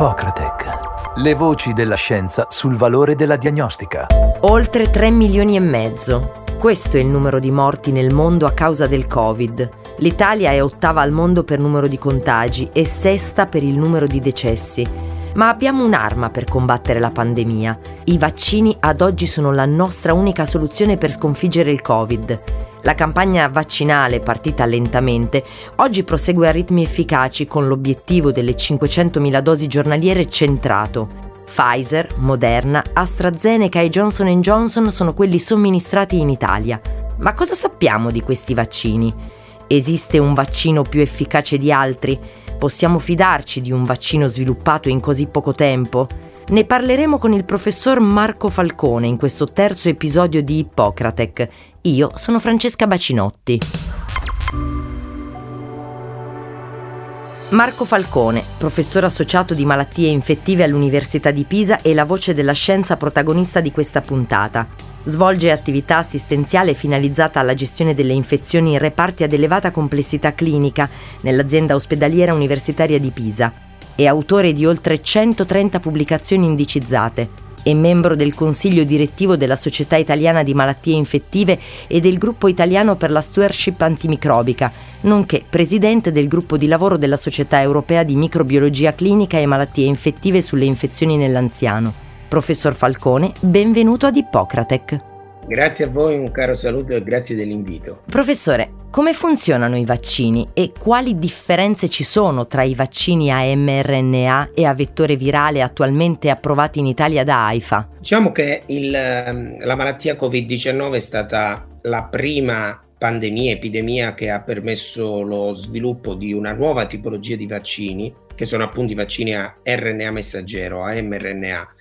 Ippocratec. Le voci della scienza sul valore della diagnostica. Oltre 3 milioni e mezzo. Questo è il numero di morti nel mondo a causa del Covid. L'Italia è ottava al mondo per numero di contagi e sesta per il numero di decessi. Ma abbiamo un'arma per combattere la pandemia. I vaccini ad oggi sono la nostra unica soluzione per sconfiggere il Covid. La campagna vaccinale, partita lentamente, oggi prosegue a ritmi efficaci con l'obiettivo delle 500.000 dosi giornaliere centrato. Pfizer, Moderna, AstraZeneca e Johnson Johnson sono quelli somministrati in Italia. Ma cosa sappiamo di questi vaccini? Esiste un vaccino più efficace di altri? Possiamo fidarci di un vaccino sviluppato in così poco tempo? Ne parleremo con il professor Marco Falcone in questo terzo episodio di Ippocratec. Io sono Francesca Bacinotti. Marco Falcone, professore associato di malattie infettive all'Università di Pisa e la voce della scienza protagonista di questa puntata. Svolge attività assistenziale finalizzata alla gestione delle infezioni in reparti ad elevata complessità clinica nell'azienda ospedaliera universitaria di Pisa è autore di oltre 130 pubblicazioni indicizzate. È membro del consiglio direttivo della Società Italiana di Malattie Infettive e del gruppo italiano per la stewardship antimicrobica, nonché presidente del gruppo di lavoro della Società Europea di Microbiologia Clinica e Malattie Infettive sulle infezioni nell'anziano. Professor Falcone, benvenuto ad Ippocratec. Grazie a voi, un caro saluto e grazie dell'invito. Professore, come funzionano i vaccini e quali differenze ci sono tra i vaccini a mRNA e a vettore virale attualmente approvati in Italia da AIFA? Diciamo che il, ehm, la malattia Covid-19 è stata la prima pandemia, epidemia che ha permesso lo sviluppo di una nuova tipologia di vaccini, che sono appunto i vaccini a RNA messaggero, a mRNA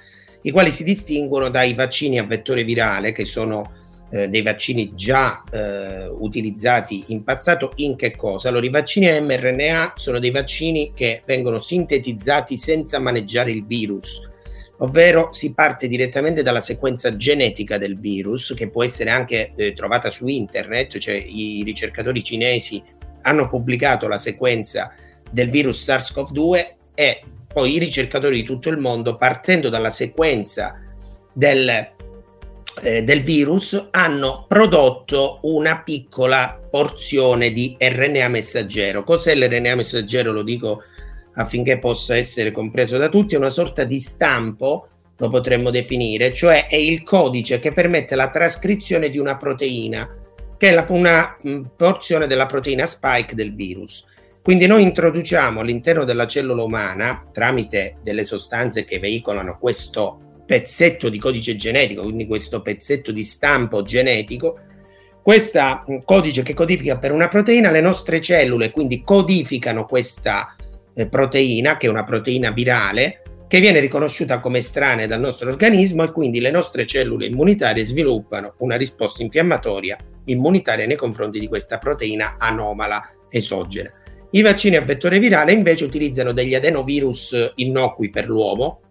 i quali si distinguono dai vaccini a vettore virale, che sono eh, dei vaccini già eh, utilizzati in passato. In che cosa? Allora, i vaccini a mRNA sono dei vaccini che vengono sintetizzati senza maneggiare il virus, ovvero si parte direttamente dalla sequenza genetica del virus, che può essere anche eh, trovata su internet, cioè i ricercatori cinesi hanno pubblicato la sequenza del virus SARS-CoV-2 e poi i ricercatori di tutto il mondo, partendo dalla sequenza del, eh, del virus, hanno prodotto una piccola porzione di RNA messaggero. Cos'è l'RNA messaggero? Lo dico affinché possa essere compreso da tutti, è una sorta di stampo, lo potremmo definire, cioè è il codice che permette la trascrizione di una proteina, che è la, una mh, porzione della proteina spike del virus. Quindi noi introduciamo all'interno della cellula umana, tramite delle sostanze che veicolano questo pezzetto di codice genetico, quindi questo pezzetto di stampo genetico, questo codice che codifica per una proteina, le nostre cellule quindi codificano questa eh, proteina, che è una proteina virale, che viene riconosciuta come estranea dal nostro organismo e quindi le nostre cellule immunitarie sviluppano una risposta infiammatoria immunitaria nei confronti di questa proteina anomala esogena. I vaccini a vettore virale invece utilizzano degli adenovirus innocui per l'uomo,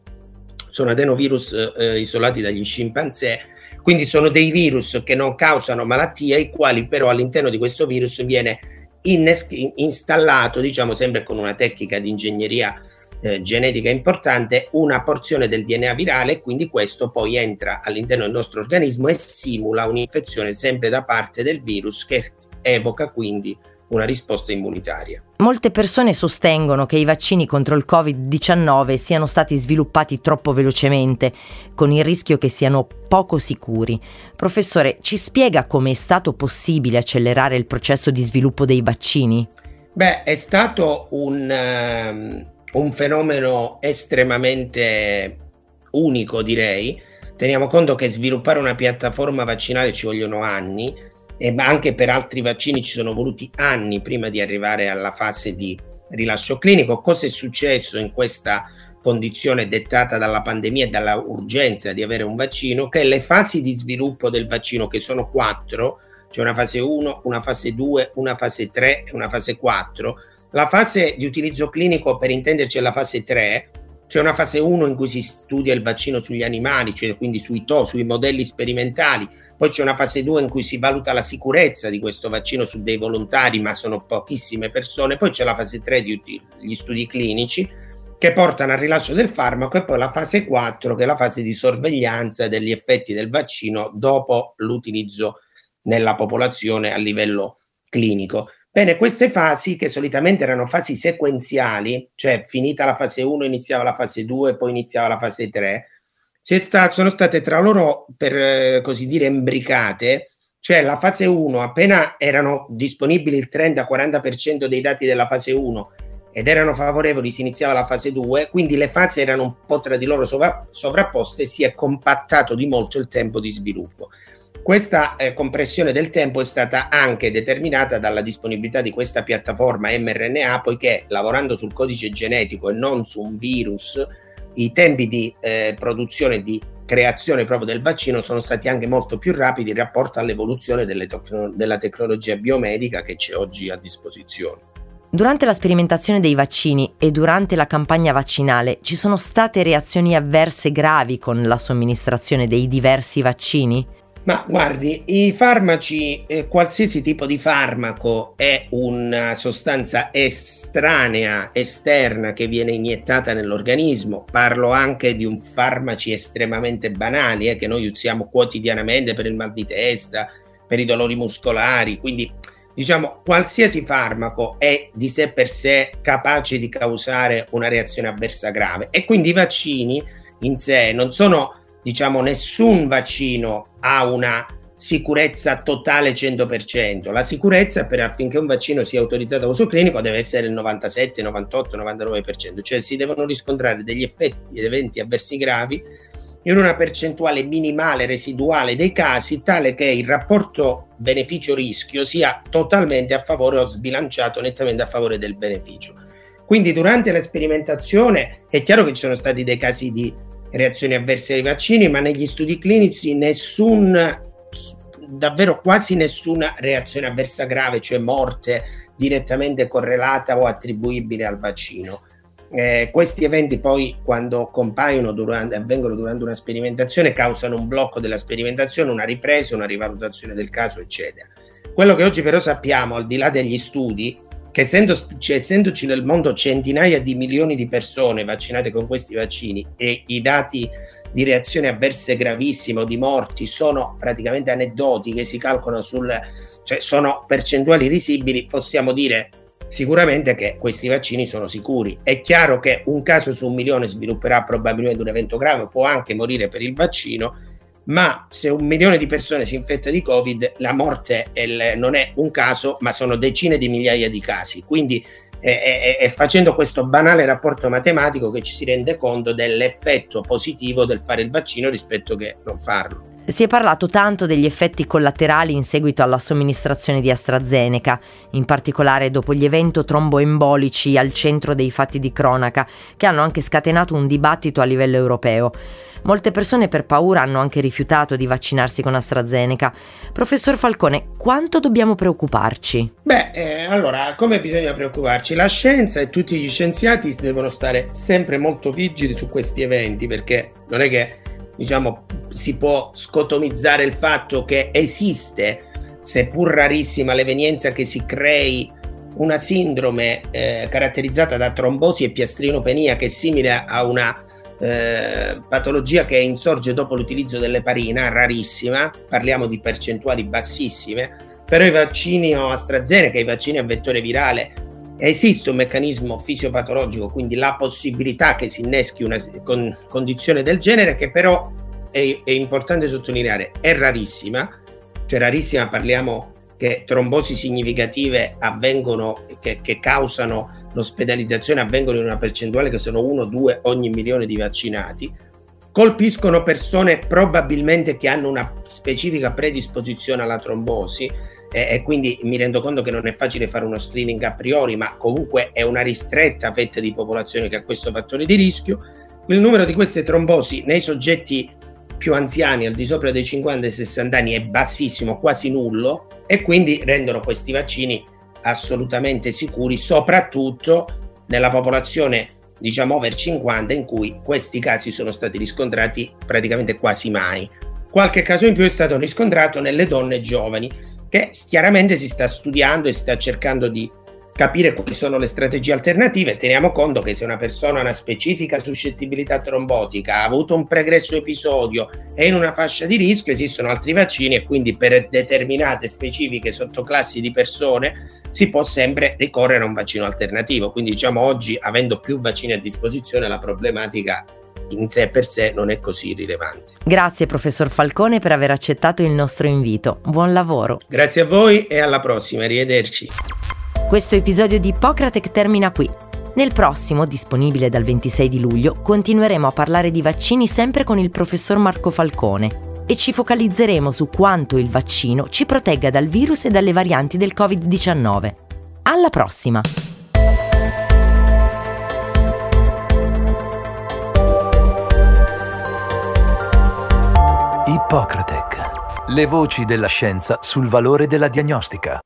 sono adenovirus eh, isolati dagli scimpanzé, quindi sono dei virus che non causano malattia, i quali però all'interno di questo virus viene innes- installato, diciamo sempre con una tecnica di ingegneria eh, genetica importante, una porzione del DNA virale e quindi questo poi entra all'interno del nostro organismo e simula un'infezione sempre da parte del virus che evoca quindi una risposta immunitaria. Molte persone sostengono che i vaccini contro il Covid-19 siano stati sviluppati troppo velocemente, con il rischio che siano poco sicuri. Professore, ci spiega come è stato possibile accelerare il processo di sviluppo dei vaccini? Beh, è stato un, um, un fenomeno estremamente unico, direi. Teniamo conto che sviluppare una piattaforma vaccinale ci vogliono anni, e anche per altri vaccini ci sono voluti anni prima di arrivare alla fase di rilascio clinico. Cosa è successo in questa condizione dettata dalla pandemia e dalla urgenza di avere un vaccino? Che le fasi di sviluppo del vaccino, che sono quattro, c'è una fase 1, una fase 2, una fase 3 e una fase 4. La fase di utilizzo clinico, per intenderci, è la fase 3. C'è una fase 1 in cui si studia il vaccino sugli animali, cioè quindi sui to, sui modelli sperimentali poi c'è una fase 2 in cui si valuta la sicurezza di questo vaccino su dei volontari, ma sono pochissime persone. Poi c'è la fase 3 di gli studi clinici che portano al rilascio del farmaco e poi la fase 4 che è la fase di sorveglianza degli effetti del vaccino dopo l'utilizzo nella popolazione a livello clinico. Bene, queste fasi che solitamente erano fasi sequenziali, cioè finita la fase 1 iniziava la fase 2, poi iniziava la fase 3, sono state tra loro per eh, così dire imbricate, cioè la fase 1 appena erano disponibili il 30-40% dei dati della fase 1 ed erano favorevoli, si iniziava la fase 2, quindi le fasi erano un po' tra di loro sovra- sovrapposte e si è compattato di molto il tempo di sviluppo. Questa eh, compressione del tempo è stata anche determinata dalla disponibilità di questa piattaforma mRNA, poiché lavorando sul codice genetico e non su un virus, i tempi di eh, produzione di creazione proprio del vaccino sono stati anche molto più rapidi in rapporto all'evoluzione tecno- della tecnologia biomedica che c'è oggi a disposizione. Durante la sperimentazione dei vaccini e durante la campagna vaccinale ci sono state reazioni avverse gravi con la somministrazione dei diversi vaccini? Ma guardi, i farmaci, eh, qualsiasi tipo di farmaco è una sostanza estranea, esterna che viene iniettata nell'organismo. Parlo anche di un farmaci estremamente banali eh, che noi usiamo quotidianamente per il mal di testa, per i dolori muscolari. Quindi, diciamo, qualsiasi farmaco è di sé per sé capace di causare una reazione avversa grave. E quindi i vaccini in sé non sono diciamo nessun vaccino ha una sicurezza totale 100%. La sicurezza per affinché un vaccino sia autorizzato a uso clinico deve essere il 97, 98, 99%, cioè si devono riscontrare degli effetti ed eventi avversi gravi in una percentuale minimale residuale dei casi tale che il rapporto beneficio-rischio sia totalmente a favore o sbilanciato nettamente a favore del beneficio. Quindi durante la sperimentazione è chiaro che ci sono stati dei casi di reazioni avverse ai vaccini, ma negli studi clinici nessun, davvero quasi nessuna reazione avversa grave, cioè morte direttamente correlata o attribuibile al vaccino. Eh, questi eventi poi quando compaiono durante, avvengono durante una sperimentazione causano un blocco della sperimentazione, una ripresa, una rivalutazione del caso, eccetera. Quello che oggi però sappiamo, al di là degli studi, che essendo, cioè, essendoci nel mondo centinaia di milioni di persone vaccinate con questi vaccini e i dati di reazioni avverse gravissime o di morti sono praticamente aneddoti si calcolano sul, cioè sono percentuali risibili, possiamo dire sicuramente che questi vaccini sono sicuri. È chiaro che un caso su un milione svilupperà probabilmente un evento grave, può anche morire per il vaccino, ma se un milione di persone si infetta di Covid, la morte non è un caso, ma sono decine di migliaia di casi. Quindi è, è, è, facendo questo banale rapporto matematico che ci si rende conto dell'effetto positivo del fare il vaccino rispetto che non farlo. Si è parlato tanto degli effetti collaterali in seguito alla somministrazione di AstraZeneca, in particolare dopo gli eventi tromboembolici al centro dei fatti di cronaca, che hanno anche scatenato un dibattito a livello europeo. Molte persone per paura hanno anche rifiutato di vaccinarsi con AstraZeneca. Professor Falcone, quanto dobbiamo preoccuparci? Beh, eh, allora, come bisogna preoccuparci? La scienza e tutti gli scienziati devono stare sempre molto vigili su questi eventi perché non è che, diciamo, si può scotomizzare il fatto che esiste, seppur rarissima, l'evenienza che si crei una sindrome eh, caratterizzata da trombosi e piastrinopenia che è simile a una eh, patologia che insorge dopo l'utilizzo dell'eparina, rarissima, parliamo di percentuali bassissime, però i vaccini o AstraZeneca, i vaccini a vettore virale, esiste un meccanismo fisiopatologico, quindi la possibilità che si inneschi una con, condizione del genere che però è, è importante sottolineare, è rarissima, cioè rarissima parliamo che trombosi significative avvengono, che, che causano l'ospedalizzazione, avvengono in una percentuale che sono 1-2 ogni milione di vaccinati, colpiscono persone probabilmente che hanno una specifica predisposizione alla trombosi eh, e quindi mi rendo conto che non è facile fare uno screening a priori, ma comunque è una ristretta fetta di popolazione che ha questo fattore di rischio. Il numero di queste trombosi nei soggetti più anziani, al di sopra dei 50 e 60 anni, è bassissimo, quasi nullo, e quindi rendono questi vaccini assolutamente sicuri, soprattutto nella popolazione diciamo over 50 in cui questi casi sono stati riscontrati praticamente quasi mai. Qualche caso in più è stato riscontrato nelle donne giovani che chiaramente si sta studiando e sta cercando di capire quali sono le strategie alternative. Teniamo conto che se una persona ha una specifica suscettibilità trombotica, ha avuto un pregresso episodio, è in una fascia di rischio, esistono altri vaccini e quindi per determinate specifiche sottoclassi di persone si può sempre ricorrere a un vaccino alternativo. Quindi diciamo oggi, avendo più vaccini a disposizione, la problematica in sé per sé non è così rilevante. Grazie professor Falcone per aver accettato il nostro invito. Buon lavoro. Grazie a voi e alla prossima, arrivederci. Questo episodio di Ippocratec termina qui. Nel prossimo, disponibile dal 26 di luglio, continueremo a parlare di vaccini sempre con il professor Marco Falcone e ci focalizzeremo su quanto il vaccino ci protegga dal virus e dalle varianti del Covid-19. Alla prossima! Ippocratec. Le voci della scienza sul valore della diagnostica.